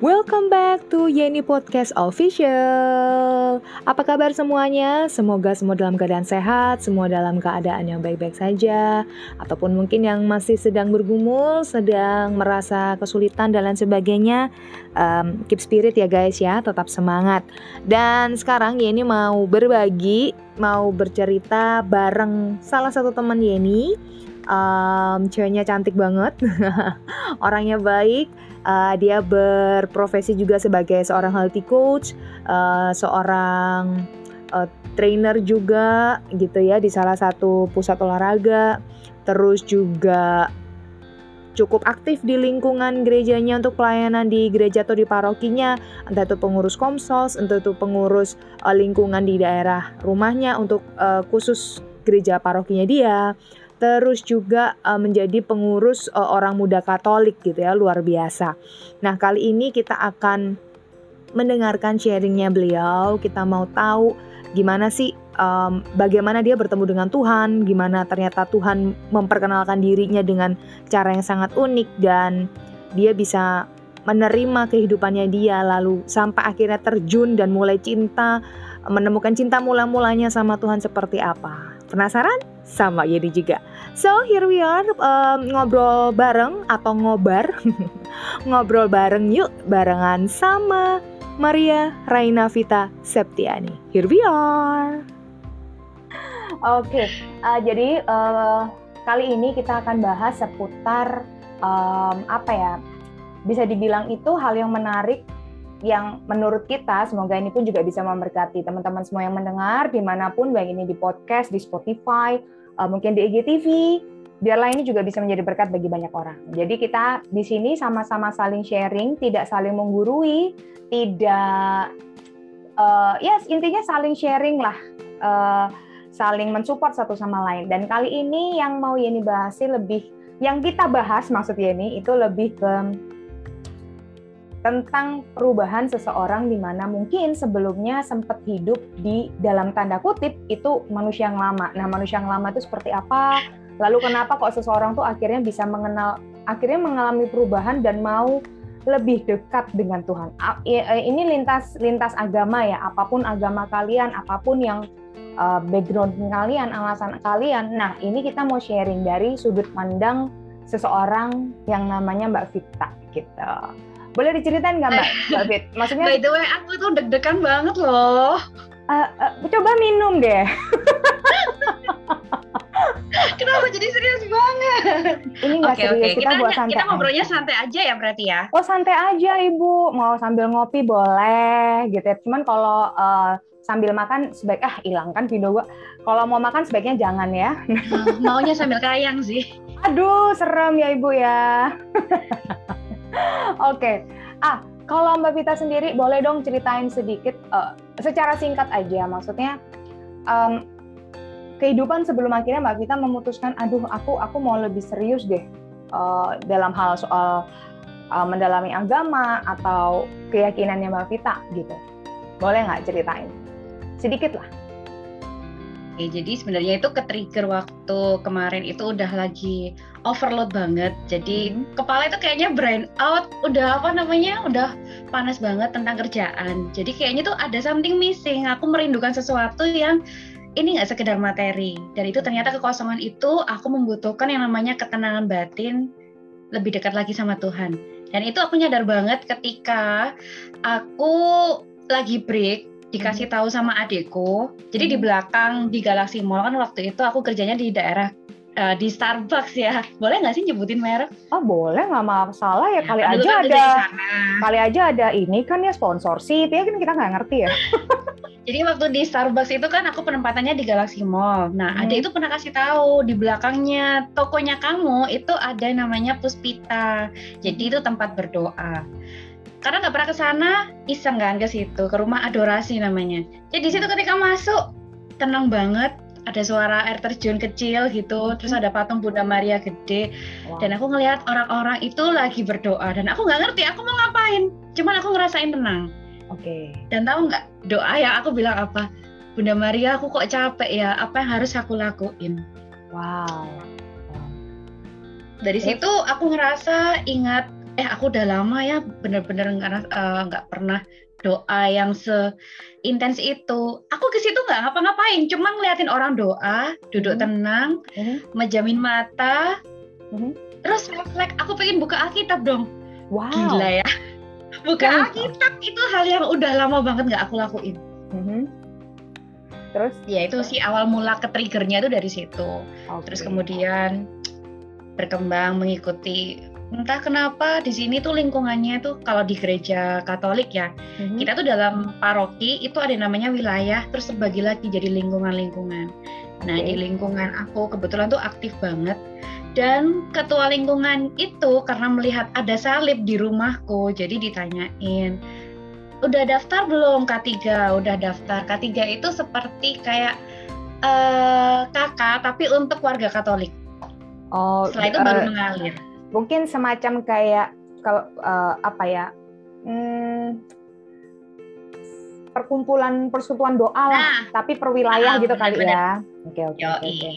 Welcome back to Yeni Podcast Official. Apa kabar semuanya? Semoga semua dalam keadaan sehat, semua dalam keadaan yang baik-baik saja, ataupun mungkin yang masih sedang bergumul, sedang merasa kesulitan dan lain sebagainya. Um, keep spirit ya guys ya, tetap semangat. Dan sekarang Yeni mau berbagi, mau bercerita bareng salah satu teman Yeni. Um, ceweknya cantik banget, orangnya baik Uh, dia berprofesi juga sebagai seorang healthy coach, uh, seorang uh, trainer juga gitu ya di salah satu pusat olahraga. Terus juga cukup aktif di lingkungan gerejanya untuk pelayanan di gereja atau di parokinya, entah itu pengurus komsos, entah itu pengurus uh, lingkungan di daerah rumahnya untuk uh, khusus gereja parokinya dia terus juga uh, menjadi pengurus uh, orang muda Katolik gitu ya luar biasa. Nah kali ini kita akan mendengarkan sharingnya beliau. Kita mau tahu gimana sih um, bagaimana dia bertemu dengan Tuhan, gimana ternyata Tuhan memperkenalkan dirinya dengan cara yang sangat unik dan dia bisa menerima kehidupannya dia lalu sampai akhirnya terjun dan mulai cinta menemukan cinta mula-mulanya sama Tuhan seperti apa. Penasaran? Sama Yeni juga. So here we are um, ngobrol bareng atau ngobar ngobrol bareng yuk barengan sama Maria Raina Vita Septiani. Here we are. Oke, okay, uh, jadi uh, kali ini kita akan bahas seputar um, apa ya? Bisa dibilang itu hal yang menarik yang menurut kita semoga ini pun juga bisa memberkati teman-teman semua yang mendengar di mana pun baik ini di podcast, di Spotify, uh, mungkin di IGTV, biarlah ini juga bisa menjadi berkat bagi banyak orang. Jadi kita di sini sama-sama saling sharing, tidak saling menggurui, tidak uh, ya yes, intinya saling sharing lah, uh, saling mensupport satu sama lain. Dan kali ini yang mau Yeni bahas lebih yang kita bahas maksud Yeni itu lebih ke tentang perubahan seseorang di mana mungkin sebelumnya sempat hidup di dalam tanda kutip itu manusia yang lama. Nah, manusia yang lama itu seperti apa? Lalu kenapa kok seseorang tuh akhirnya bisa mengenal akhirnya mengalami perubahan dan mau lebih dekat dengan Tuhan. E, ini lintas lintas agama ya, apa pun agama kalian, apa pun yang uh, background kalian, alasan kalian. Nah, ini kita mau sharing dari sudut pandang seseorang yang namanya Mbak Vita gitu. Boleh diceritain nggak Mbak, Mbak Fit? Maksudnya By the way, aku tuh deg-degan banget loh. Uh, uh, coba minum deh. Kenapa jadi serius banget? Ini nggak okay, serius, okay. kita, kita buat santai. Kita ngobrolnya santai aja ya berarti ya? Oh santai aja Ibu, mau sambil ngopi boleh gitu ya. Cuman kalau uh, sambil makan sebaik ah hilangkan video gua. Kalau mau makan sebaiknya jangan ya. Maunya sambil kayang sih. Aduh, serem ya Ibu ya. Oke. Ah, kalau Mbak Vita sendiri boleh dong ceritain sedikit uh, secara singkat aja maksudnya um, kehidupan sebelum akhirnya Mbak Vita memutuskan aduh aku aku mau lebih serius deh uh, dalam hal soal uh, mendalami agama atau keyakinannya Mbak Vita gitu. Boleh nggak ceritain? Sedikit lah. Oke, jadi sebenarnya itu ke trigger waktu kemarin itu udah lagi overload banget. Jadi hmm. kepala itu kayaknya brain out, udah apa namanya? Udah panas banget tentang kerjaan. Jadi kayaknya tuh ada something missing. Aku merindukan sesuatu yang ini nggak sekedar materi. Dan itu ternyata kekosongan itu aku membutuhkan yang namanya ketenangan batin lebih dekat lagi sama Tuhan. Dan itu aku nyadar banget ketika aku lagi break dikasih hmm. tahu sama adikku. Jadi di hmm. belakang di Galaxy Mall kan waktu itu aku kerjanya di daerah uh, di Starbucks ya. Boleh nggak sih nyebutin merek? Oh boleh nggak masalah ya. ya kali aja kan ada kali aja ada ini kan ya sponsorship ya kan kita nggak ngerti ya. Jadi waktu di Starbucks itu kan aku penempatannya di Galaxy Mall. Nah, hmm. ada itu pernah kasih tahu di belakangnya tokonya kamu itu ada namanya Puspita. Jadi itu tempat berdoa karena nggak pernah ke sana iseng kan ke situ ke rumah adorasi namanya jadi di situ ketika masuk tenang banget ada suara air terjun kecil gitu hmm. terus ada patung Bunda Maria gede. Wow. dan aku ngelihat orang-orang itu lagi berdoa dan aku nggak ngerti aku mau ngapain? Cuman aku ngerasain tenang. Oke. Okay. dan tahu nggak doa yang aku bilang apa? Bunda Maria aku kok capek ya apa yang harus aku lakuin? Wow. Dari situ aku ngerasa ingat eh aku udah lama ya bener-bener nggak uh, nggak pernah doa yang seintens itu. Aku ke situ nggak ngapa-ngapain, cuma ngeliatin orang doa, duduk hmm. tenang, hmm. mejamin mata, hmm. terus refleks. Aku pengen buka Alkitab dong. Wow. Gila ya. Buka wow. Alkitab itu hal yang udah lama banget nggak aku lakuin. Hmm. Terus? Ya itu sih awal mula ke triggernya itu dari situ. Okay. Terus kemudian berkembang mengikuti entah kenapa di sini tuh lingkungannya tuh kalau di gereja Katolik ya mm-hmm. kita tuh dalam paroki itu ada namanya wilayah terus terbagi lagi jadi lingkungan-lingkungan. Nah okay. di lingkungan aku kebetulan tuh aktif banget dan ketua lingkungan itu karena melihat ada salib di rumahku jadi ditanyain udah daftar belum K3 udah daftar K3 itu seperti kayak uh, kakak tapi untuk warga Katolik. Oh, setelah itu uh, baru mengalir mungkin semacam kayak kalau uh, apa ya hmm, perkumpulan persekutuan doa lah nah, tapi perwilayah ah, gitu bener, kali bener. ya oke oke oke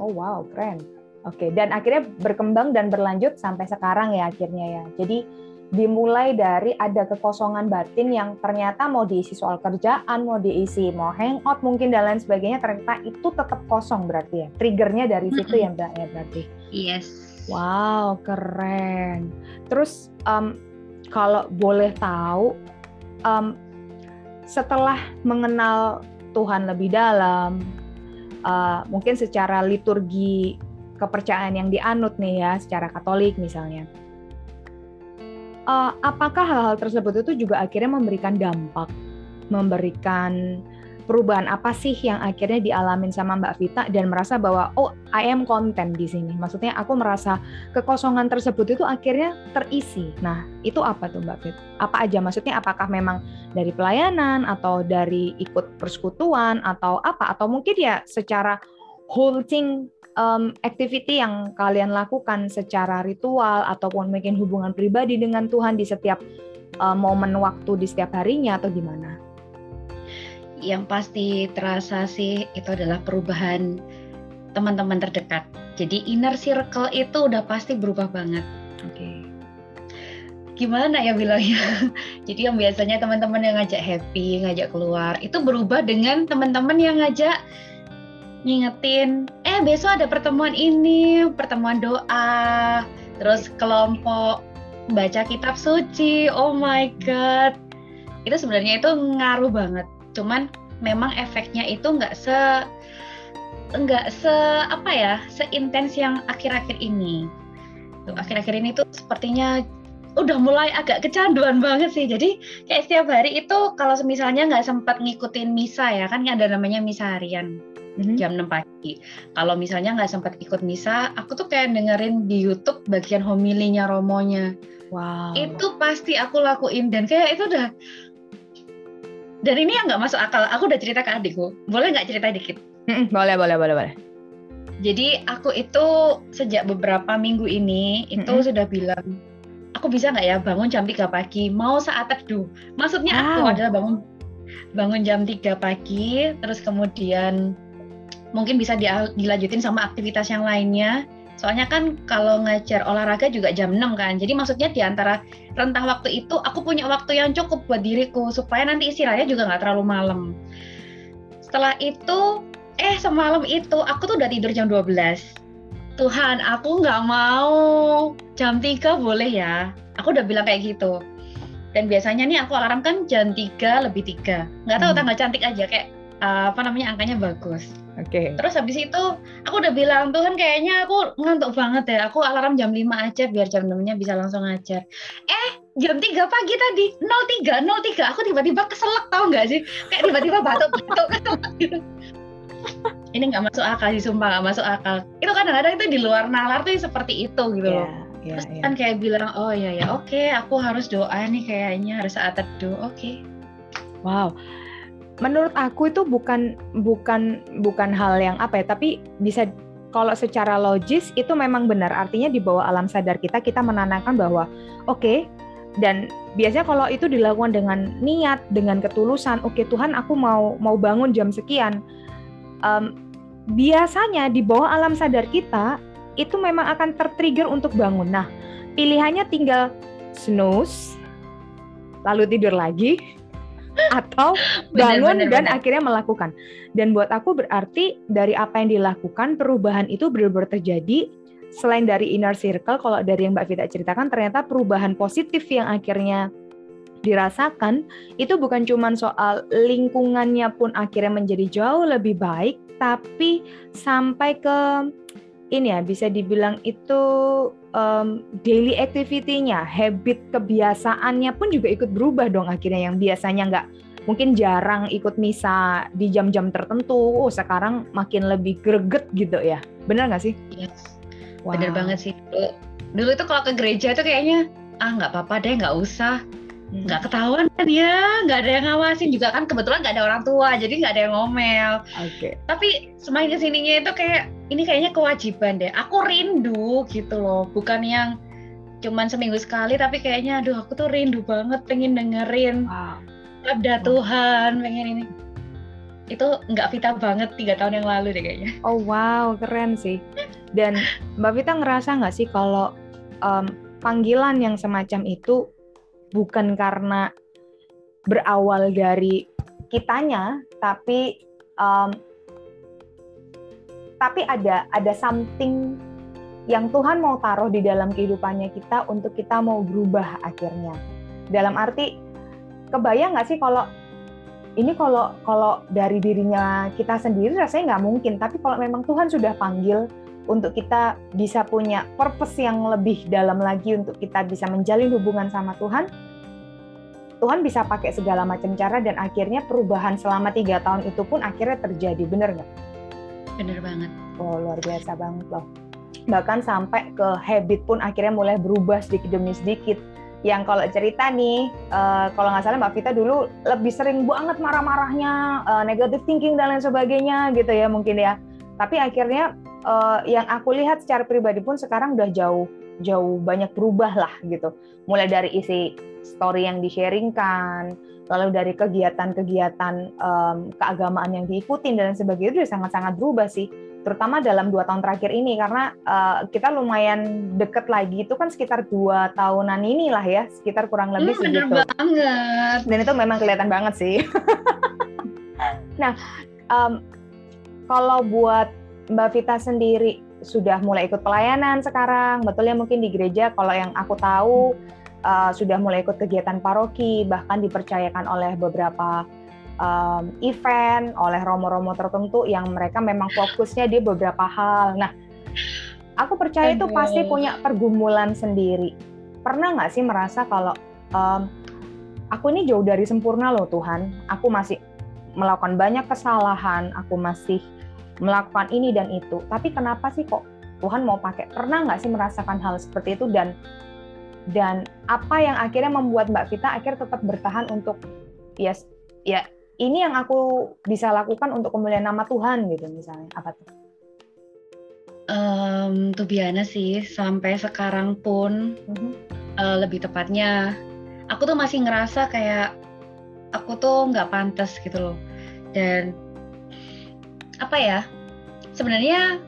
oh wow keren oke okay, dan akhirnya berkembang dan berlanjut sampai sekarang ya akhirnya ya jadi dimulai dari ada kekosongan batin yang ternyata mau diisi soal kerjaan, mau diisi mau hangout mungkin dan lain sebagainya ternyata itu tetap kosong berarti ya. Triggernya dari situ mm -hmm. ya Mbak ya berarti. Yes. Wow, keren. Terus um, kalau boleh tahu, um, setelah mengenal Tuhan lebih dalam, uh, mungkin secara liturgi kepercayaan yang dianut nih ya, secara Katolik misalnya, uh, apakah hal-hal tersebut itu juga akhirnya memberikan dampak, memberikan perubahan apa sih yang akhirnya dialamin sama Mbak Vita dan merasa bahwa oh I am content di sini. Maksudnya aku merasa kekosongan tersebut itu akhirnya terisi. Nah, itu apa tuh Mbak Vita? Apa aja maksudnya apakah memang dari pelayanan atau dari ikut persekutuan atau apa atau mungkin ya secara holding um, activity yang kalian lakukan secara ritual ataupun mungkin hubungan pribadi dengan Tuhan di setiap uh, momen waktu di setiap harinya atau gimana? Yang pasti terasa sih itu adalah perubahan teman-teman terdekat. Jadi inner circle itu udah pasti berubah banget. Oke. Okay. Gimana ya bilangnya? Jadi yang biasanya teman-teman yang ngajak happy, ngajak keluar, itu berubah dengan teman-teman yang ngajak ngingetin, eh besok ada pertemuan ini, pertemuan doa, terus kelompok baca kitab suci. Oh my god. Itu sebenarnya itu ngaruh banget cuman memang efeknya itu nggak se nggak se apa ya seintens yang akhir-akhir ini. Akhir-akhir ini tuh sepertinya udah mulai agak kecanduan banget sih. Jadi kayak setiap hari itu kalau misalnya nggak sempat ngikutin misa ya kan ada namanya misa harian mm-hmm. jam 6 pagi. Kalau misalnya nggak sempat ikut misa aku tuh kayak dengerin di YouTube bagian homilinya romonya. Wow. Itu pasti aku lakuin dan kayak itu udah dan ini yang nggak masuk akal. Aku udah cerita ke adikku. Boleh nggak cerita dikit? Boleh boleh boleh boleh. Jadi aku itu sejak beberapa minggu ini itu mm sudah bilang aku bisa nggak ya bangun jam 3 pagi? Mau saat teduh. Maksudnya wow. aku adalah bangun bangun jam 3 pagi terus kemudian mungkin bisa dilanjutin sama aktivitas yang lainnya Soalnya kan kalau ngajar olahraga juga jam 6 kan. Jadi maksudnya di antara rentang waktu itu aku punya waktu yang cukup buat diriku supaya nanti istirahatnya juga nggak terlalu malam. Setelah itu, eh semalam itu aku tuh udah tidur jam 12. Tuhan, aku nggak mau jam 3 boleh ya. Aku udah bilang kayak gitu. Dan biasanya nih aku alarm kan jam 3 lebih 3. Nggak tahu hmm. tanggal cantik aja kayak uh, apa namanya angkanya bagus. Oke. Okay. Terus habis itu aku udah bilang Tuhan kayaknya aku ngantuk banget ya. Aku alarm jam 5 aja biar jam 6-nya bisa langsung ngajar. Eh, jam 3 pagi tadi 03 03 aku tiba-tiba keselak tau nggak sih? Kayak tiba-tiba batuk-batuk gitu. Ini nggak masuk akal sih sumpah nggak masuk akal. Itu kadang-kadang itu di luar nalar tuh seperti itu gitu yeah. loh. Yeah, Terus yeah. kan kayak bilang, oh ya ya oke, okay, aku harus doa nih kayaknya harus saat teduh, oke. Okay. Wow, menurut aku itu bukan bukan bukan hal yang apa ya tapi bisa kalau secara logis itu memang benar. Artinya di bawah alam sadar kita kita menanamkan bahwa oke okay, dan biasanya kalau itu dilakukan dengan niat dengan ketulusan oke okay, Tuhan aku mau mau bangun jam sekian um, biasanya di bawah alam sadar kita itu memang akan tertrigger untuk bangun. Nah pilihannya tinggal snooze, lalu tidur lagi, atau bangun Bener, bener, dan bener. akhirnya melakukan. Dan buat aku berarti dari apa yang dilakukan perubahan itu benar-benar terjadi selain dari inner circle kalau dari yang Mbak Vita ceritakan ternyata perubahan positif yang akhirnya dirasakan itu bukan cuma soal lingkungannya pun akhirnya menjadi jauh lebih baik tapi sampai ke ini ya bisa dibilang itu um, daily activity-nya, habit kebiasaannya pun juga ikut berubah dong akhirnya yang biasanya nggak mungkin jarang ikut misa di jam-jam tertentu, oh sekarang makin lebih greget gitu ya, benar nggak sih? Yes. Wow. Bener banget sih dulu. Dulu itu kalau ke gereja itu kayaknya ah nggak apa-apa deh nggak usah. Nggak ketahuan kan ya nggak ada yang ngawasin juga kan kebetulan nggak ada orang tua jadi nggak ada yang ngomel Oke. tapi semakin ke sininya itu kayak ini kayaknya kewajiban deh aku rindu gitu loh bukan yang cuman seminggu sekali tapi kayaknya aduh aku tuh rindu banget pengen dengerin Wow. Wow. Tuhan pengen ini itu nggak Vita banget tiga tahun yang lalu deh kayaknya Oh wow, keren sih. Dan Mbak Vita ngerasa nggak sih kalau em, panggilan yang semacam itu bukan karena berawal dari kitanya, tapi em, tapi ada ada something yang Tuhan mau taruh di dalam kehidupannya kita untuk kita mau berubah akhirnya. Dalam arti kebayang nggak sih kalau ini kalau kalau dari dirinya kita sendiri rasanya nggak mungkin tapi kalau memang Tuhan sudah panggil untuk kita bisa punya purpose yang lebih dalam lagi untuk kita bisa menjalin hubungan sama Tuhan Tuhan bisa pakai segala macam cara dan akhirnya perubahan selama tiga tahun itu pun akhirnya terjadi bener nggak? bener banget Oh luar biasa banget loh. Bahkan sampai ke habit pun akhirnya mulai berubah sedikit demi sedikit. Yang kalau cerita nih, eh, kalau nggak salah Mbak Vita dulu lebih sering banget marah-marahnya, eh, negative thinking dan lain sebagainya gitu ya mungkin ya. Tapi akhirnya eh, yang aku lihat secara pribadi pun sekarang udah jauh jauh banyak berubah lah gitu. Mulai dari isi story yang di-sharingkan, lalu dari kegiatan-kegiatan em, keagamaan yang diikutin dan sebagainya itu udah sangat-sangat berubah sih. Terutama dalam dua tahun terakhir ini karena uh, kita lumayan deket lagi itu kan sekitar dua tahunan inilah ya sekitar kurang lebih Hmm, segitu. banget. Dan itu memang kelihatan banget sih. Nah em, kalau buat Mbak Vita sendiri sudah mulai ikut pelayanan sekarang betulnya mungkin di gereja kalau yang aku tahu uh, sudah mulai ikut kegiatan paroki bahkan dipercayakan oleh beberapa um, event oleh romo-romo tertentu yang mereka memang fokusnya di beberapa hal. Nah, aku percaya itu pasti punya pergumulan sendiri. Pernah nggak sih merasa kalau um, aku ini jauh dari sempurna loh Tuhan, aku masih melakukan banyak kesalahan, aku masih melakukan ini dan itu. Tapi kenapa sih kok Tuhan mau pakai? Pernah nggak sih merasakan hal seperti itu dan dan apa yang akhirnya membuat Mbak Vita akhirnya tetap bertahan untuk ya ya ini yang aku bisa lakukan untuk kemuliaan nama Tuhan gitu misalnya apa tuh? um, tuh biasa sih sampai sekarang pun Mhm. eh, lebih tepatnya aku tuh masih ngerasa kayak aku tuh nggak pantas gitu loh dan apa ya sebenarnya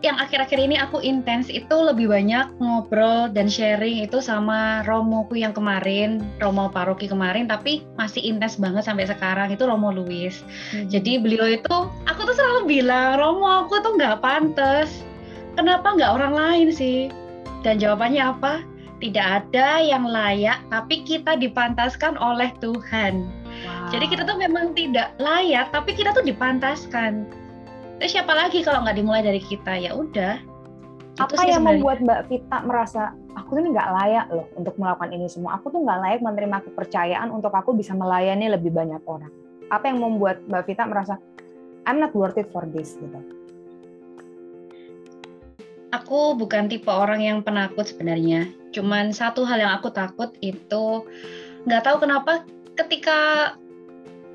yang akhir-akhir ini aku intens itu lebih banyak ngobrol dan sharing itu sama romoku yang kemarin romo paroki kemarin tapi masih intens banget sampai sekarang itu romo Luis jadi beliau itu aku tuh selalu bilang romo aku tuh nggak pantas kenapa nggak orang lain sih dan jawabannya apa tidak ada yang layak, tapi kita dipantaskan oleh Tuhan. Wow. Jadi kita tuh memang tidak layak, tapi kita tuh dipantaskan. Terus siapa lagi kalau nggak dimulai dari kita? Ya udah. Apa yang sebenarnya. membuat Mbak Vita merasa aku tuh nggak layak loh untuk melakukan ini semua. Aku tuh nggak layak menerima kepercayaan untuk aku bisa melayani lebih banyak orang. Apa yang membuat Mbak Vita merasa I'm not worth it for this gitu. Aku bukan tipe orang yang penakut sebenarnya. Cuman satu hal yang aku takut itu nggak tahu kenapa ketika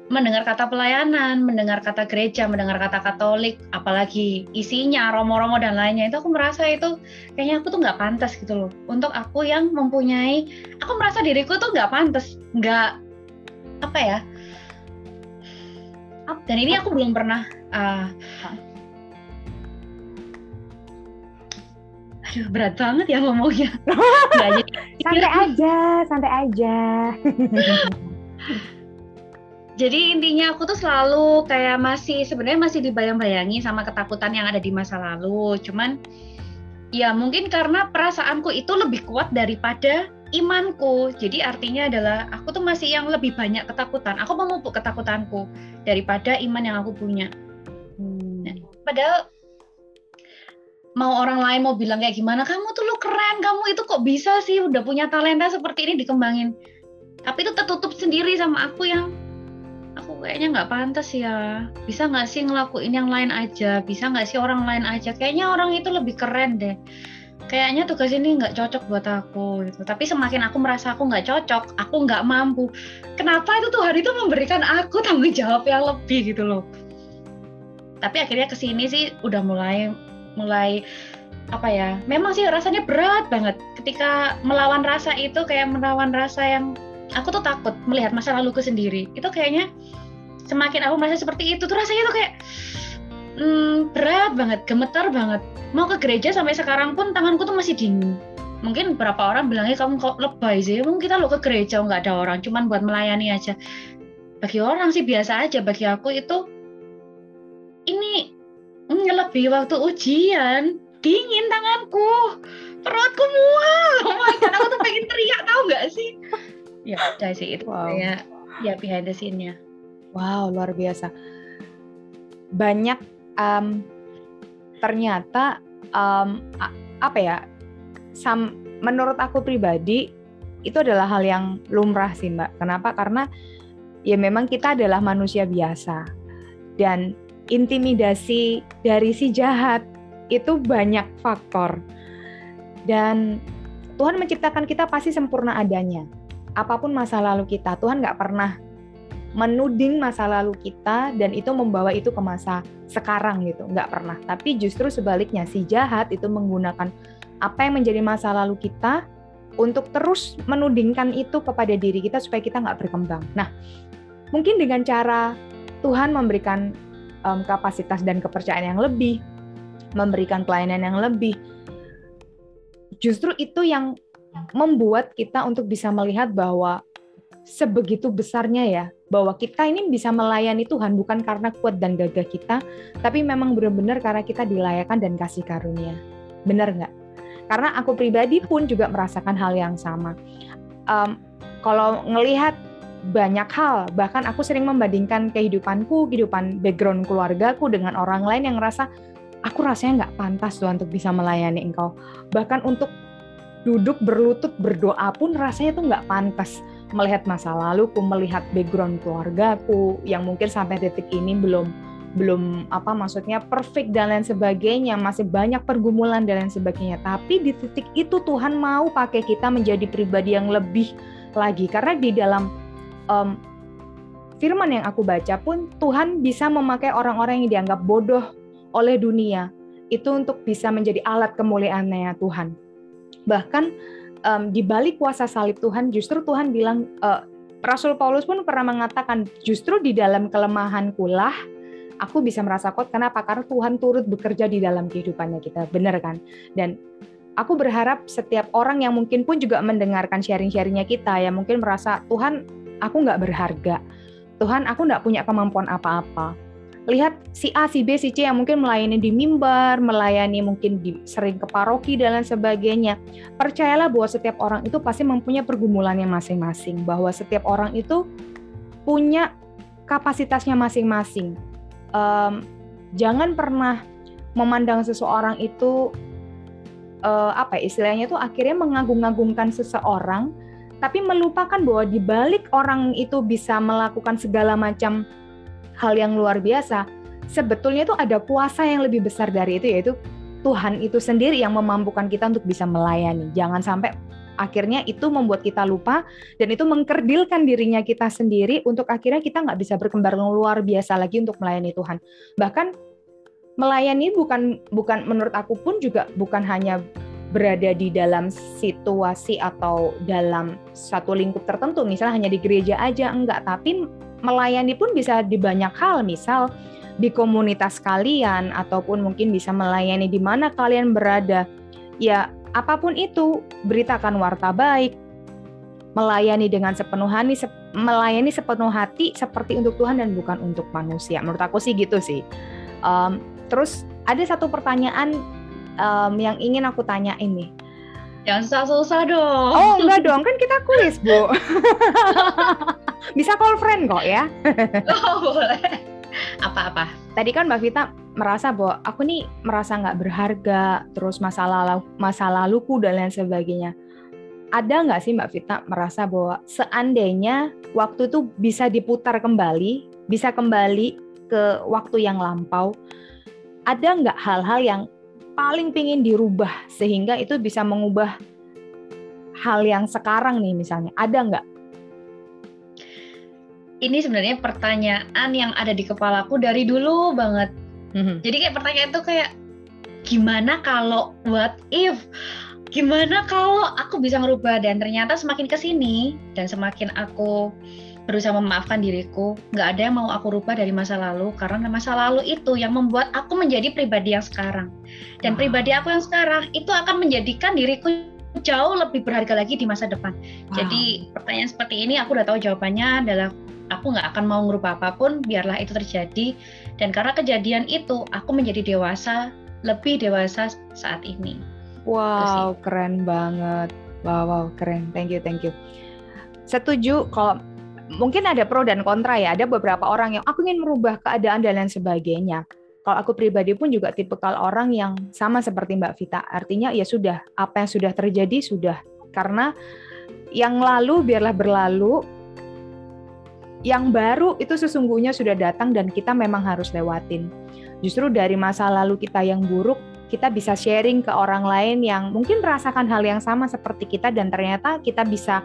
mendengar kata pelayanan, mendengar kata gereja, mendengar kata Katolik, apalagi isinya romo-romo dan lainnya itu aku merasa itu kayaknya aku tuh nggak pantas gitu loh. Untuk aku yang mempunyai, aku merasa diriku tuh nggak pantas, nggak apa ya. Dan ini aku belum pernah. ah, Aduh, berat banget ya ngomongnya. Nggak, jadi, santai aja, santai aja. jadi intinya aku tuh selalu kayak masih sebenarnya masih dibayang-bayangi sama ketakutan yang ada di masa lalu. Cuman ya mungkin karena perasaanku itu lebih kuat daripada imanku. Jadi artinya adalah aku tuh masih yang lebih banyak ketakutan. Aku memupuk ketakutanku daripada iman yang aku punya. Hmm. Padahal mau orang lain mau bilang kayak gimana, kamu tuh lu keren, kamu itu kok bisa sih udah punya talenta seperti ini dikembangin. Tapi itu tertutup sendiri sama aku yang aku kayaknya nggak pantas ya. Bisa nggak sih ngelakuin yang lain aja? Bisa nggak sih orang lain aja? Kayaknya orang itu lebih keren deh. Kayaknya tugas ini nggak cocok buat aku gitu. Tapi semakin aku merasa aku nggak cocok, aku nggak mampu. Kenapa itu Tuhan itu memberikan aku tanggung jawab yang lebih gitu loh. Tapi akhirnya ke sini sih udah mulai mulai apa ya memang sih rasanya berat banget ketika melawan rasa itu kayak melawan rasa yang aku tuh takut melihat masa laluku sendiri. Itu kayaknya semakin aku merasa seperti itu tuh rasanya tuh kayak hmm, berat banget gemetar banget. Mau ke gereja sampai sekarang pun tanganku tuh masih dingin. Mungkin beberapa orang bilangnya kamu kok lebay sih? Mungkin kita lo ke gereja nggak ada orang cuman buat melayani aja. Bagi orang sih biasa aja bagi aku itu ini lebih waktu ujian. Dingin tanganku perutku mual. Oh my aku tuh pengen teriak tahu nggak sih ya udah sih itu wow. ya ya behind the scene-nya wow luar biasa banyak um, ternyata um, apa ya sam, menurut aku pribadi itu adalah hal yang lumrah sih mbak kenapa karena ya memang kita adalah manusia biasa dan intimidasi dari si jahat itu banyak faktor. Dan Tuhan menciptakan kita pasti sempurna adanya. Apa pun masa lalu kita, Tuhan nggak pernah menuding masa lalu kita dan itu membawa itu ke masa sekarang gitu, nggak pernah. Tapi justru sebaliknya, si jahat itu menggunakan apa yang menjadi masa lalu kita untuk terus menudingkan itu kepada diri kita supaya kita nggak berkembang. Nah, mungkin dengan cara Tuhan memberikan um, kapasitas dan kepercayaan yang lebih, memberikan pelayanan yang lebih. Justru itu yang membuat kita untuk bisa melihat bahwa sebegitu besarnya ya, bahwa kita ini bisa melayani Tuhan bukan karena kuat dan gagah kita, tapi memang benar-benar karena kita dilayakan dan kasih karunia. Benar nggak? Karena aku pribadi pun juga merasakan hal yang sama. Um, kalau ngelihat banyak hal. Bahkan aku sering membandingkan kehidupanku, kehidupan background keluargaku dengan orang lain yang ngerasa aku rasanya nggak pantas tuh untuk bisa melayani engkau. Bahkan untuk duduk berlutut berdoa pun rasanya tuh nggak pantas melihat masa laluku, melihat background keluargaku yang mungkin sampai detik ini belum belum apa maksudnya perfect dan lain sebagainya, masih banyak pergumulan dan lain sebagainya. Tapi di titik itu Tuhan mau pakai kita menjadi pribadi yang lebih lagi karena di dalam um, firman yang aku baca pun Tuhan bisa memakai orang-orang yang dianggap bodoh oleh dunia itu untuk bisa menjadi alat kemuliaannya Tuhan. Bahkan um, di balik kuasa salib Tuhan justru Tuhan bilang uh, Rasul Paulus pun pernah mengatakan justru di dalam kelemahanku lah aku bisa merasa kuat kenapa? Karena Tuhan turut bekerja di dalam kehidupannya kita. Benar kan? Dan aku berharap setiap orang yang mungkin pun juga mendengarkan sharing-sharingnya kita ya mungkin merasa Tuhan aku nggak berharga. Tuhan, aku nggak punya kemampuan apa-apa. Lihat si A, si B, si C yang mungkin melayani di mimbar, melayani mungkin di, sering ke paroki dan lain sebagainya. Percayalah bahwa setiap orang itu pasti mempunyai pergumulannya masing-masing. Bahwa setiap orang itu punya kapasitasnya masing-masing. Um, jangan pernah memandang seseorang itu uh, apa ya, istilahnya itu akhirnya mengagung-agungkan seseorang tapi melupakan bahwa di balik orang itu bisa melakukan segala macam hal yang luar biasa, sebetulnya itu ada kuasa yang lebih besar dari itu yaitu Tuhan itu sendiri yang memampukan kita untuk bisa melayani. Jangan sampai akhirnya itu membuat kita lupa dan itu mengkerdilkan dirinya kita sendiri untuk akhirnya kita nggak bisa berkembang luar biasa lagi untuk melayani Tuhan. Bahkan melayani bukan bukan menurut aku pun juga bukan hanya berada di dalam situasi atau dalam satu lingkup tertentu, misalnya hanya di gereja aja enggak, tapi melayani pun bisa di banyak hal, misal di komunitas kalian ataupun mungkin bisa melayani di mana kalian berada. ya apa pun itu, beritakan warta baik, melayani dengan sepenuh hati, melayani sepenuh hati seperti untuk Tuhan dan bukan untuk manusia. Menurut aku sih gitu sih. Um, terus ada satu pertanyaan um, yang ingin aku tanya ini. Jangan susah-susah dong. Oh enggak dong, kan kita kuis bu. Bisa call friend kok ya. oh boleh. Apa-apa? Tadi kan Mbak Vita merasa bahwa aku nih merasa nggak berharga, terus masa lalu masa laluku dan lain sebagainya ada nggak sih Mbak Vita merasa bahwa seandainya waktu itu bisa diputar kembali, bisa kembali ke waktu yang lampau, ada nggak hal-hal yang paling pingin dirubah sehingga itu bisa mengubah hal yang sekarang nih misalnya, ada nggak? Ini sebenarnya pertanyaan yang ada di kepalaku dari dulu banget. Mm-hmm. Jadi kayak pertanyaan itu kayak gimana kalau what if gimana kalau aku bisa merubah dan ternyata semakin ke sini dan semakin aku berusaha memaafkan diriku nggak ada yang mau aku rubah dari masa lalu karena masa lalu itu yang membuat aku menjadi pribadi yang sekarang dan wow. pribadi aku yang sekarang itu akan menjadikan diriku jauh lebih berharga lagi di masa depan wow. jadi pertanyaan seperti ini aku udah tahu jawabannya adalah aku nggak akan mau merubah apa pun biarlah itu terjadi dan karena kejadian itu aku menjadi dewasa lebih dewasa saat ini Wow, keren banget. Wow, wow, keren. Thank you, thank you. Setuju kalau mungkin ada pro dan kontra ya. Ada beberapa orang yang aku ingin merubah keadaan dan lain sebagainya. Kalau aku pribadi pun juga tipikal orang yang sama seperti Mbak Vita. Artinya ya sudah, apa yang sudah terjadi sudah. Karena yang lalu biarlah berlalu, yang baru itu sesungguhnya sudah datang dan kita memang harus lewatin. Justru dari masa lalu kita yang buruk, kita bisa sharing ke orang lain yang mungkin merasakan hal yang sama seperti kita dan ternyata kita bisa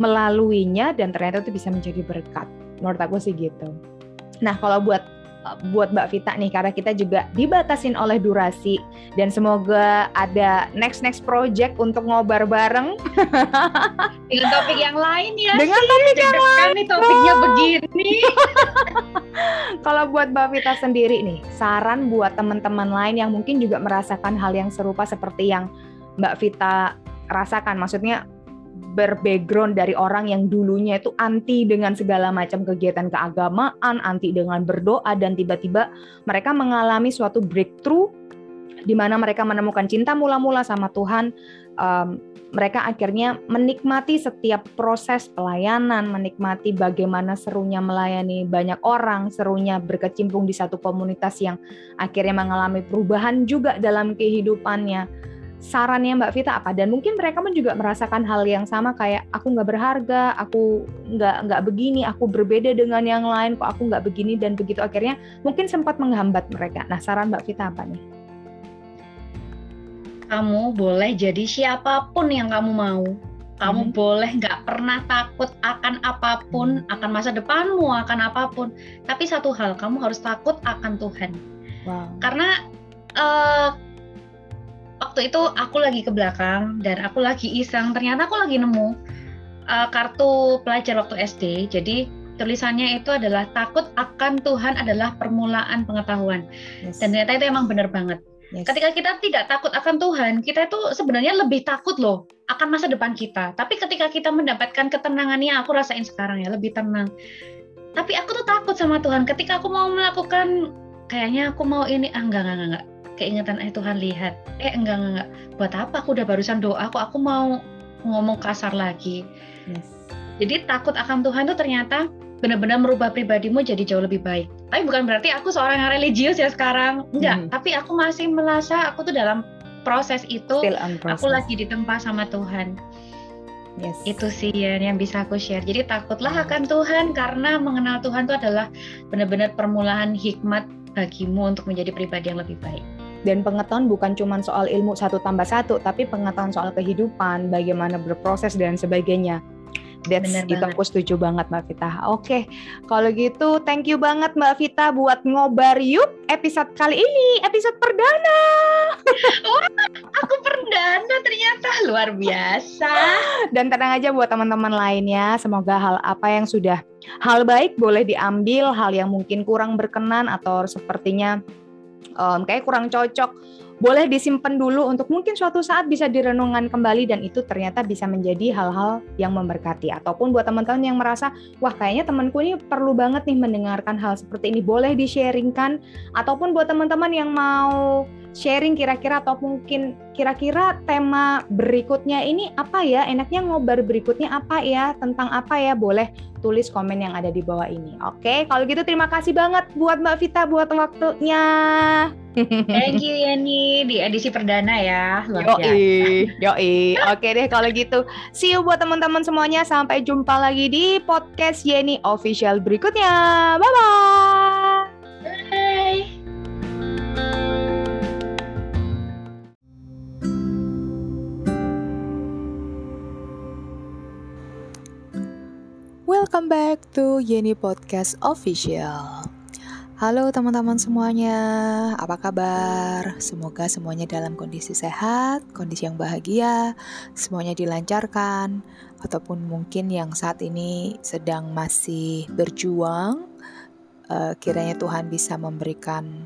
melaluinya dan ternyata itu bisa menjadi berkat. Menurut aku sih gitu. Nah, kalau buat buat Mbak Vita nih karena kita juga dibatasin oleh durasi dan semoga ada next next project untuk ngobar bareng dengan topik yang lain ya dengan topik yang lain nih topiknya oh. begini kalau buat Mbak Vita sendiri nih saran buat teman-teman lain yang mungkin juga merasakan hal yang serupa seperti yang Mbak Vita rasakan maksudnya berbackground dari orang yang dulunya itu anti dengan segala macam kegiatan keagamaan, anti dengan berdoa dan tiba-tiba mereka mengalami suatu breakthrough di mana mereka menemukan cinta mula-mula sama Tuhan. Um, mereka akhirnya menikmati setiap proses pelayanan, menikmati bagaimana serunya melayani banyak orang, serunya berkecimpung di satu komunitas yang akhirnya mengalami perubahan juga dalam kehidupannya sarannya Mbak Vita apa dan mungkin mereka pun juga merasakan hal yang sama kayak aku nggak berharga, aku nggak nggak begini, aku berbeda dengan yang lain, kok aku nggak begini dan begitu akhirnya mungkin sempat menghambat mereka. Nah saran Mbak Vita apa nih? Kamu boleh jadi siapa pun yang kamu mau. Kamu hmm. boleh nggak pernah takut akan apa pun, hmm. akan masa depanmu, akan apa pun. Tapi satu hal, kamu harus takut akan Tuhan. Wow. Karena uh, waktu itu aku lagi ke belakang dan aku lagi iseng. Ternyata aku lagi nemu uh, kartu pelajar waktu SD jadi tulisannya itu adalah takut akan Tuhan adalah permulaan pengetahuan. Yes. dan ternyata itu emang benar banget. Yes. ketika kita tidak takut akan Tuhan kita itu sebenarnya lebih takut loh akan masa depan kita. Tapi ketika kita mendapatkan ketenangan yang aku rasain sekarang ya lebih tenang. Tapi aku tuh takut sama Tuhan. Ketika aku mau melakukan kayaknya aku mau ini ah enggak enggak enggak keingetan eh Tuhan lihat eh enggak enggak, enggak. buat apa aku udah barusan doa kok aku mau ngomong kasar lagi yes. jadi takut akan Tuhan itu ternyata benar-benar merubah pribadimu jadi jauh lebih baik tapi bukan berarti aku seorang yang religius ya sekarang enggak hmm. tapi aku masih merasa aku tuh dalam proses itu aku lagi ditempa sama Tuhan Yes. Itu sih ya yang bisa aku share. Jadi takutlah hmm. akan Tuhan karena mengenal Tuhan itu adalah benar-benar permulaan hikmat bagimu untuk menjadi pribadi yang lebih baik dan pengetahuan bukan cuma soal ilmu satu tambah satu, tapi pengetahuan soal kehidupan, bagaimana berproses dan sebagainya. That's Bener itu aku setuju banget Mbak Vita. Oke, kalau gitu thank you banget Mbak Vita buat ngobar yuk episode kali ini, episode perdana. Wah, aku perdana ternyata luar biasa. Dan tenang aja buat teman-teman lainnya, semoga hal apa yang sudah hal baik boleh diambil, hal yang mungkin kurang berkenan atau sepertinya um, kayak kurang cocok. Boleh disimpan dulu untuk mungkin suatu saat bisa direnungkan kembali dan itu ternyata bisa menjadi hal-hal yang memberkati. Ataupun buat teman-teman yang merasa wah kayaknya temanku ini perlu banget nih mendengarkan hal seperti ini. Boleh di-sharingkan? Ataupun buat teman-teman yang mau sharing kira-kira atau mungkin kira-kira tema berikutnya ini apa ya? Enaknya ngobar berikutnya apa ya? Tentang apa ya? Boleh tulis komen yang ada di bawah ini. Oke kalau gitu terima kasih banget buat Mbak Vita buat waktunya. Thank you Yani di edisi perdana ya. Yoi yoi. Oke deh kalau gitu. See you buat teman-teman semuanya. Sampai jumpa lagi di podcast Yeni official berikutnya. Bye back to Yeni Podcast Official. Halo teman-teman semuanya, apa kabar? Semoga semuanya dalam kondisi sehat, kondisi yang bahagia, semuanya dilancarkan, ataupun mungkin yang saat ini sedang masih berjuang, uh, kiranya Tuhan bisa memberikan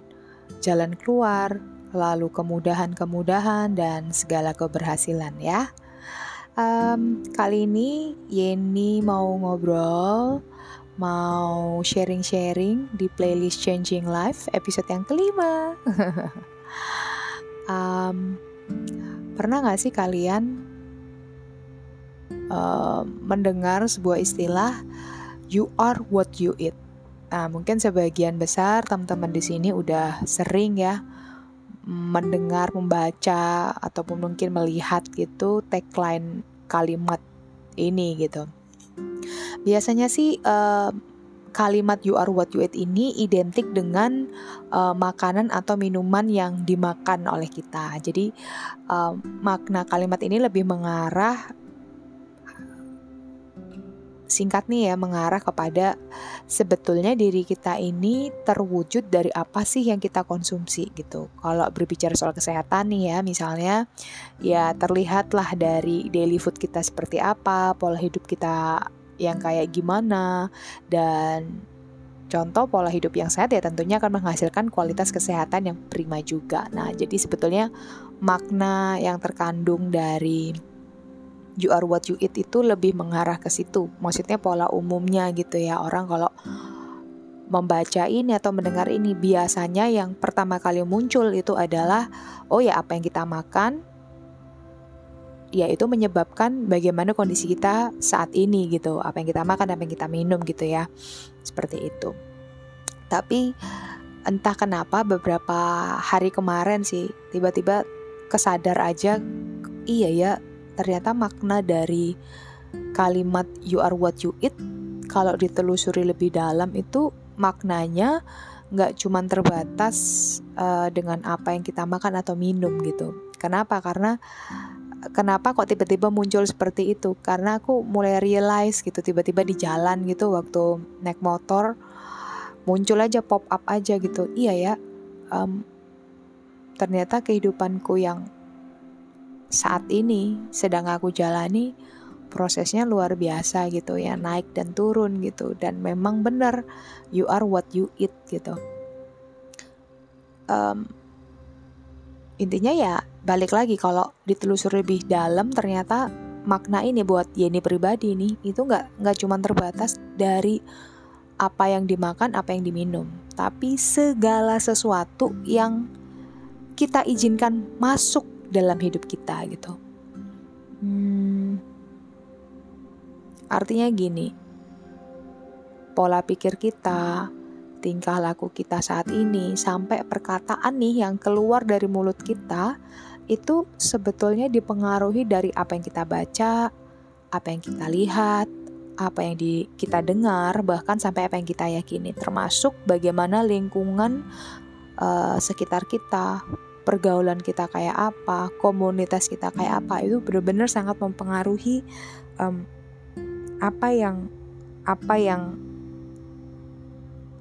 jalan keluar, lalu kemudahan-kemudahan dan segala keberhasilan ya. Um, kali ini Yeni mau ngobrol, mau sharing-sharing di playlist Changing Life episode yang kelima. um, pernah gak sih kalian uh, mendengar sebuah istilah "you are what you eat"? Nah, mungkin sebagian besar teman-teman di sini udah sering ya mendengar, membaca ataupun mungkin melihat gitu tagline kalimat ini gitu. Biasanya sih uh, kalimat you are what you eat ini identik dengan uh, makanan atau minuman yang dimakan oleh kita. Jadi uh, makna kalimat ini lebih mengarah singkat nih ya mengarah kepada sebetulnya diri kita ini terwujud dari apa sih yang kita konsumsi gitu. Kalau berbicara soal kesehatan nih ya misalnya ya terlihatlah dari daily food kita seperti apa, pola hidup kita yang kayak gimana dan Contoh pola hidup yang sehat ya tentunya akan menghasilkan kualitas kesehatan yang prima juga. Nah, jadi sebetulnya makna yang terkandung dari you are what you eat itu lebih mengarah ke situ. Maksudnya pola umumnya gitu ya. Orang kalau membaca ini atau mendengar ini biasanya yang pertama kali muncul itu adalah oh ya apa yang kita makan ya itu menyebabkan bagaimana kondisi kita saat ini gitu. Apa yang kita makan, apa yang kita minum gitu ya. Seperti itu. Tapi entah kenapa beberapa hari kemarin sih tiba-tiba kesadar aja iya ya ternyata makna dari kalimat you are what you eat kalau ditelusuri lebih dalam itu maknanya nggak cuma terbatas uh, dengan apa yang kita makan atau minum gitu. Kenapa? Karena kenapa kok tiba-tiba muncul seperti itu? Karena aku mulai realize gitu tiba-tiba di jalan gitu waktu naik motor muncul aja pop up aja gitu. Iya ya. Um, ternyata kehidupanku yang saat ini sedang aku jalani prosesnya luar biasa gitu ya naik dan turun gitu. Dan memang benar you are what you eat gitu. Um, intinya ya balik lagi kalau ditelusuri lebih dalam ternyata makna ini buat Yeni pribadi nih itu nggak nggak cuma terbatas dari apa yang dimakan apa yang diminum. Tapi segala sesuatu yang kita izinkan masuk dalam hidup kita gitu. Hmm, artinya gini, pola pikir kita, tingkah laku kita saat ini, sampai perkataan nih yang keluar dari mulut kita itu sebetulnya dipengaruhi dari apa yang kita baca, apa yang kita lihat, apa yang di, kita dengar, bahkan sampai apa yang kita yakini, termasuk bagaimana lingkungan uh, sekitar kita, pergaulan kita kayak apa, komunitas kita kayak apa itu benar-benar sangat mempengaruhi um, apa yang apa yang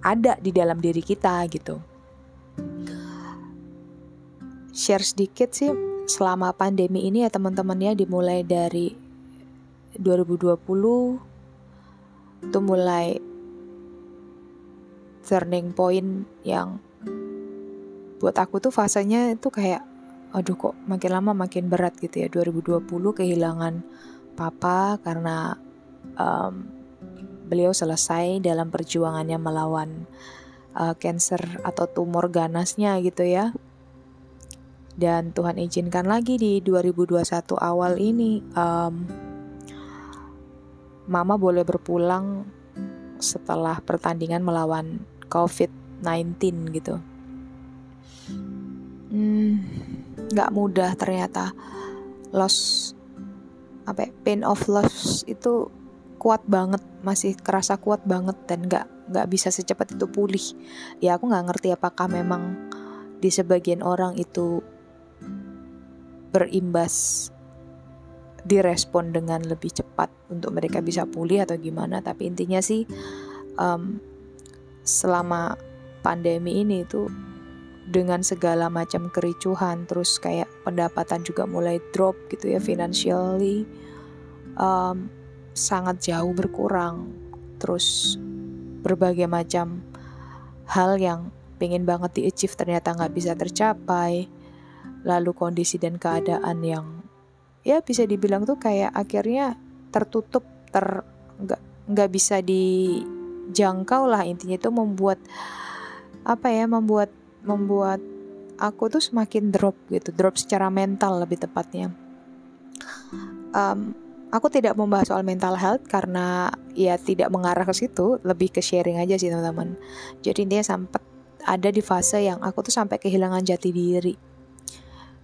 ada di dalam diri kita gitu. Share sedikit sih selama pandemi ini ya teman-teman ya dimulai dari 2020 itu mulai turning point yang buat aku tuh fasenya itu kayak aduh kok makin lama makin berat gitu ya 2020 kehilangan papa karena um, beliau selesai dalam perjuangannya melawan uh, cancer atau tumor ganasnya gitu ya dan Tuhan izinkan lagi di 2021 awal ini um, Mama boleh berpulang setelah pertandingan melawan COVID-19 gitu. Hmm, nggak mudah ternyata. Loss apa ya, pain of loss itu kuat banget masih kerasa kuat banget dan nggak nggak bisa secepat itu pulih. Ya aku nggak ngerti apakah memang di sebagian orang itu berimbas direspon dengan lebih cepat untuk mereka bisa pulih atau gimana. Tapi intinya sih um, selama pandemi ini itu dengan segala macam kericuhan terus kayak pendapatan juga mulai drop gitu ya financially um, sangat jauh berkurang. Terus berbagai macam hal yang pengen banget di achieve ternyata nggak bisa tercapai. Lalu kondisi dan keadaan yang ya bisa dibilang tuh kayak akhirnya tertutup ter nggak nggak bisa dijangkau lah. Intinya itu membuat apa ya membuat membuat aku tuh semakin drop gitu drop secara mental lebih tepatnya. Um, aku tidak membahas soal mental health karena ya tidak mengarah ke situ lebih ke sharing aja sih teman-teman. Jadi intinya sampai ada di fase yang aku tuh sampai kehilangan jati diri.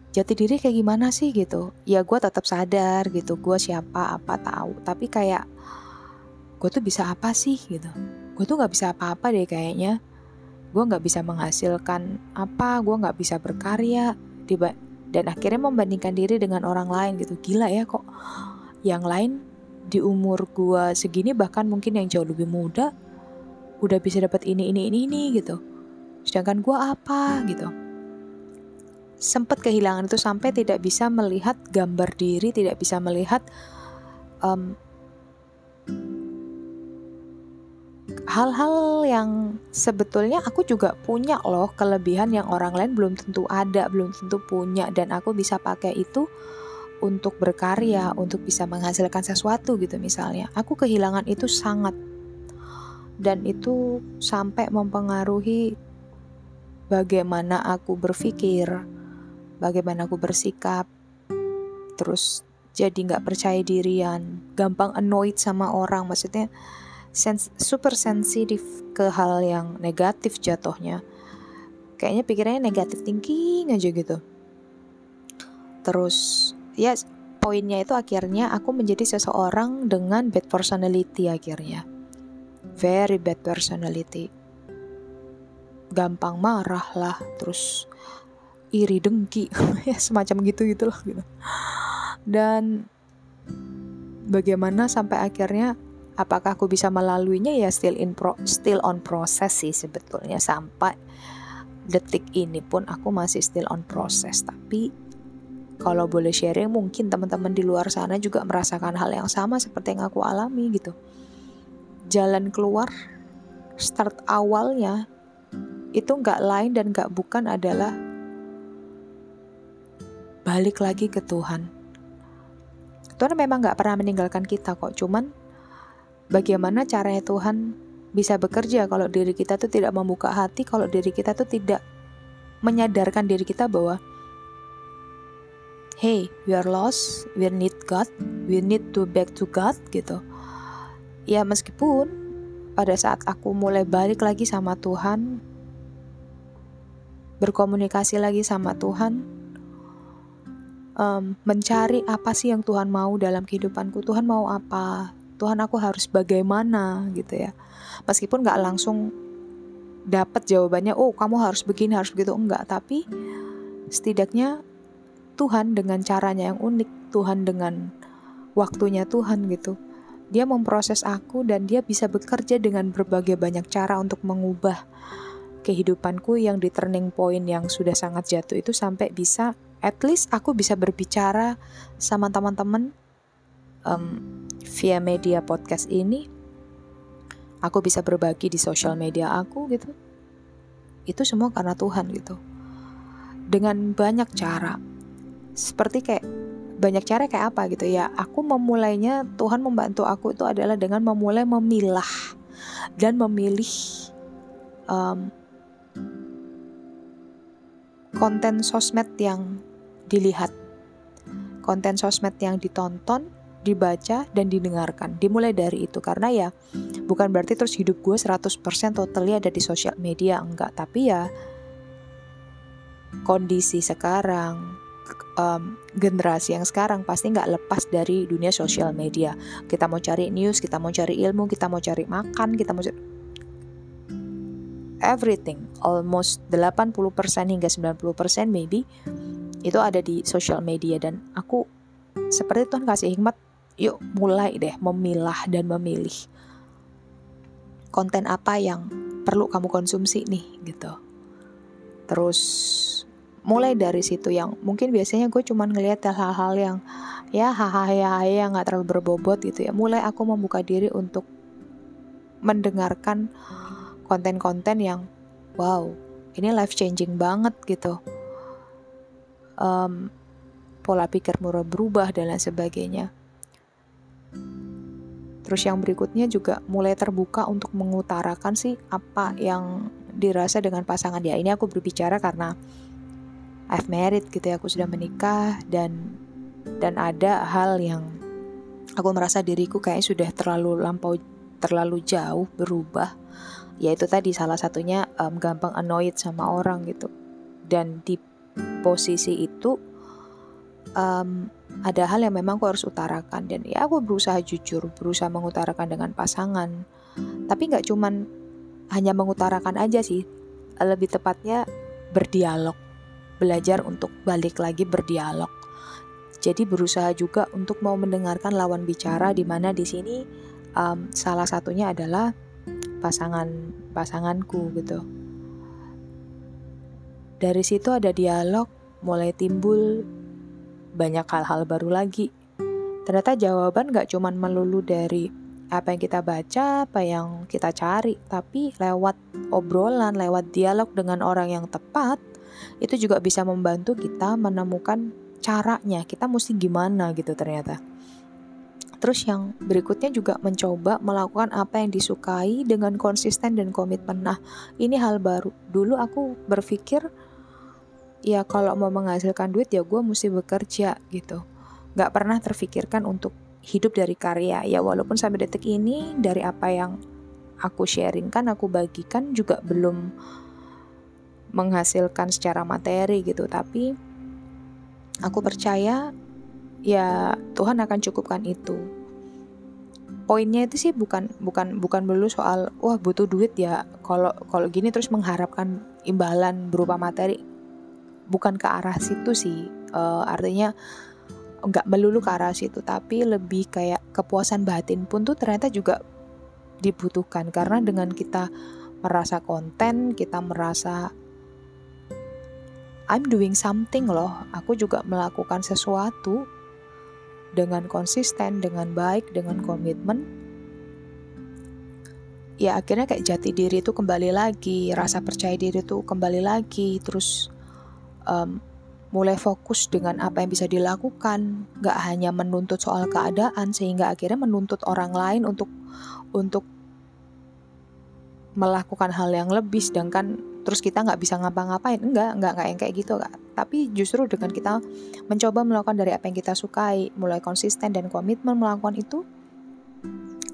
Jati diri kayak gimana sih gitu? Ya gue tetap sadar gitu gue siapa apa tahu. Tapi kayak gue tuh bisa apa sih gitu? Gue tuh nggak bisa apa-apa deh kayaknya gue nggak bisa menghasilkan apa gue nggak bisa berkarya tiba dan akhirnya membandingkan diri dengan orang lain gitu. Gila ya kok. Yang lain di umur gue segini bahkan mungkin yang jauh lebih muda udah bisa dapat ini ini ini ini gitu. Sedangkan gue apa gitu. Sempat kehilangan itu sampai tidak bisa melihat gambar diri, tidak bisa melihat um, hal-hal yang sebetulnya aku juga punya loh kelebihan yang orang lain belum tentu ada, belum tentu punya. Dan aku bisa pakai itu untuk berkarya, untuk bisa menghasilkan sesuatu gitu misalnya. Aku kehilangan itu sangat. Dan itu sampai mempengaruhi bagaimana aku berpikir, bagaimana aku bersikap, terus jadi nggak percaya dirian, gampang annoyed sama orang, maksudnya sens super sensitif ke hal yang negatif jatuhnya. Kayaknya pikirannya negatif thinking aja gitu. Terus ya poinnya itu akhirnya aku menjadi seseorang dengan bad personality akhirnya. Very bad personality. Gampang marah lah, terus iri dengki ya semacam gitu gitu loh gitu dan bagaimana sampai akhirnya apakah aku bisa melaluinya? Ya still in pro, still on process sih sebetulnya. Sampai detik ini pun aku masih still on process. Tapi kalau boleh sharing mungkin teman-teman di luar sana juga merasakan hal yang sama seperti yang aku alami gitu. Jalan keluar start awalnya itu nggak lain dan nggak bukan adalah balik lagi ke Tuhan. Tuhan memang gak pernah meninggalkan kita kok, cuman bagaimana caranya Tuhan bisa bekerja kalau diri kita tuh tidak membuka hati, kalau diri kita tuh tidak menyadarkan diri kita bahwa hey, we are lost, we need God, we need to back to God gitu. Ya meskipun pada saat aku mulai balik lagi sama Tuhan, berkomunikasi lagi sama Tuhan, um, mencari apa sih yang Tuhan mau dalam kehidupanku. Tuhan mau apa? Tuhan aku harus bagaimana gitu ya. Meskipun nggak langsung dapat jawabannya, oh kamu harus begini, harus begitu enggak. Tapi setidaknya Tuhan dengan caranya yang unik, Tuhan dengan waktunya Tuhan gitu. Dia memproses aku dan dia bisa bekerja dengan berbagai banyak cara untuk mengubah kehidupanku yang di turning point yang sudah sangat jatuh itu sampai bisa at least aku bisa berbicara sama teman-teman um, via media podcast ini aku bisa berbagi di sosial media aku gitu. Itu semua karena Tuhan gitu. Dengan banyak cara. Seperti kayak banyak cara kayak apa gitu ya. Aku memulainya Tuhan membantu aku itu adalah dengan memulai memilah dan memilih um, konten sosmed yang dilihat konten sosmed yang ditonton dibaca dan didengarkan. Dimulai dari itu. Karena ya bukan berarti terus hidup gue 100% totally ada di sosial media. Enggak. Tapi ya kondisi sekarang um, generasi yang sekarang pasti nggak lepas dari dunia sosial media. Kita mau cari news, kita mau cari ilmu, kita mau cari makan, kita mau cari everything, almost 80% hingga 90% maybe itu ada di sosial media. Dan aku seperti Tuhan kasih hikmat, yuk mulai deh memilah dan memilih. Konten apa yang perlu kamu konsumsi nih gitu. Terus mulai dari situ yang mungkin biasanya gue cuma ngelihat hal-hal yang ya hahaha ya yang nggak terlalu berbobot gitu ya. Mulai aku membuka diri untuk mendengarkan konten-konten yang wow ini life changing banget gitu. Um, pola pikir murah berubah dan lain sebagainya terus yang berikutnya juga mulai terbuka untuk mengutarakan sih apa yang dirasa dengan pasangan. Ya ini aku berbicara karena I've married gitu ya aku sudah menikah dan dan ada hal yang aku merasa diriku kayaknya sudah terlalu lampau terlalu jauh berubah. Yaitu tadi salah satunya um, gampang annoyed sama orang gitu. Dan di posisi itu um, ada hal yang memang aku harus utarakan dan ya aku berusaha jujur berusaha mengutarakan dengan pasangan tapi nggak cuman hanya mengutarakan aja sih lebih tepatnya berdialog belajar untuk balik lagi berdialog. Jadi berusaha juga untuk mau mendengarkan lawan bicara di mana di sini um, salah satunya adalah pasangan pasanganku gitu. Dari situ ada dialog, mulai timbul banyak hal-hal baru lagi. Ternyata jawaban gak cuman melulu dari apa yang kita baca, apa yang kita cari, tapi lewat obrolan, lewat dialog dengan orang yang tepat, itu juga bisa membantu kita menemukan caranya kita mesti gimana gitu ternyata Terus yang berikutnya juga mencoba melakukan apa yang disukai dengan konsisten dan komitmen. Nah, ini hal baru. Dulu aku berpikir, ya kalau mau menghasilkan duit ya gue mesti bekerja gitu. Gak pernah terfikirkan untuk hidup dari karya. Ya walaupun sampai detik ini dari apa yang aku sharingkan, aku bagikan juga belum menghasilkan secara materi gitu tapi aku percaya ya Tuhan akan cukupkan itu poinnya itu sih bukan bukan bukan dulu soal wah butuh duit ya kalau kalau gini terus mengharapkan imbalan berupa materi bukan ke arah situ sih uh, artinya nggak melulu ke arah situ tapi lebih kayak kepuasan batin pun tuh ternyata juga dibutuhkan karena dengan kita merasa konten kita merasa I'm doing something loh. Aku juga melakukan sesuatu dengan konsisten, dengan baik, dengan komitmen. Ya akhirnya kayak jati diri itu kembali lagi, rasa percaya diri itu kembali lagi, terus um, mulai fokus dengan apa yang bisa dilakukan, gak hanya menuntut soal keadaan sehingga akhirnya menuntut orang lain untuk untuk melakukan hal yang lebih sedangkan terus kita nggak bisa ngapa-ngapain. Enggak enggak enggak yang kayak gitu kak. Tapi justru dengan kita mencoba melakukan dari apa yang kita sukai mulai konsisten dan komitmen melakukan itu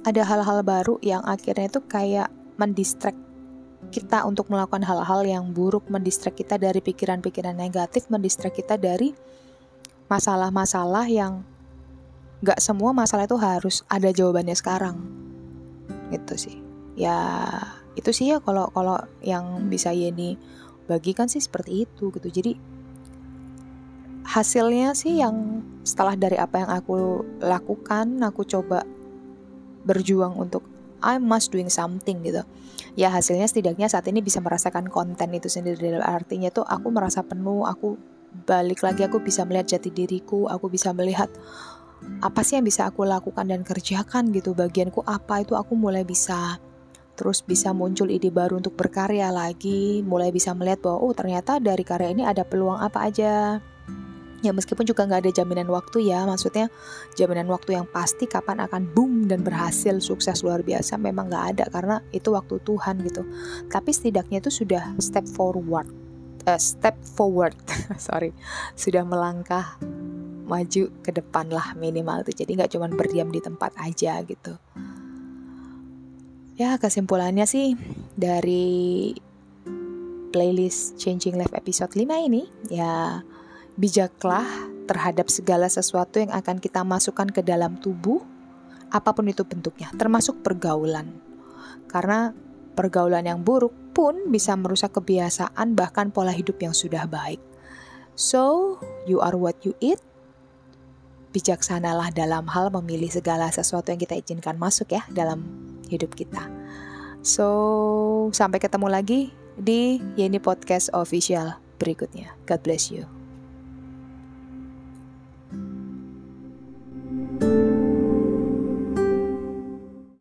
ada hal-hal baru yang akhirnya itu kayak mendistract kita untuk melakukan hal-hal yang buruk mendistract kita dari pikiran-pikiran negatif mendistract kita dari masalah-masalah yang nggak semua masalah itu harus ada jawabannya sekarang. Itu sih. Ya itu sih ya kalau kalau yang bisa Yeni bagikan sih seperti itu gitu. Jadi hasilnya sih yang setelah dari apa yang aku lakukan aku coba berjuang untuk I must doing something gitu ya hasilnya setidaknya saat ini bisa merasakan konten itu sendiri. Artinya tuh aku merasa penuh aku balik lagi aku bisa melihat jati diriku aku bisa melihat apa sih yang bisa aku lakukan dan kerjakan gitu. Bagianku apa itu aku mulai bisa terus bisa muncul ide baru untuk berkarya lagi, mulai bisa melihat bahwa oh ternyata dari karya ini ada peluang apa aja ya meskipun juga nggak ada jaminan waktu ya maksudnya jaminan waktu yang pasti kapan akan boom dan berhasil sukses luar biasa memang nggak ada karena itu waktu Tuhan gitu. Tapi setidaknya itu sudah step forward uh, step forward sorry sudah melangkah maju ke depan lah minimal itu jadi nggak cuma berdiam di tempat aja gitu. Ya kesimpulannya sih dari playlist Changing Life episode 5 ini ya bijaklah terhadap segala sesuatu yang akan kita masukkan ke dalam tubuh, apa pun itu bentuknya, termasuk pergaulan. Karena pergaulan yang buruk pun bisa merusak kebiasaan bahkan pola hidup yang sudah baik. So, you are what you eat. Bijaksanalah dalam hal memilih segala sesuatu yang kita izinkan masuk ya dalam hidup kita. So, sampai ketemu lagi di Yeni Podcast Official berikutnya. God bless you.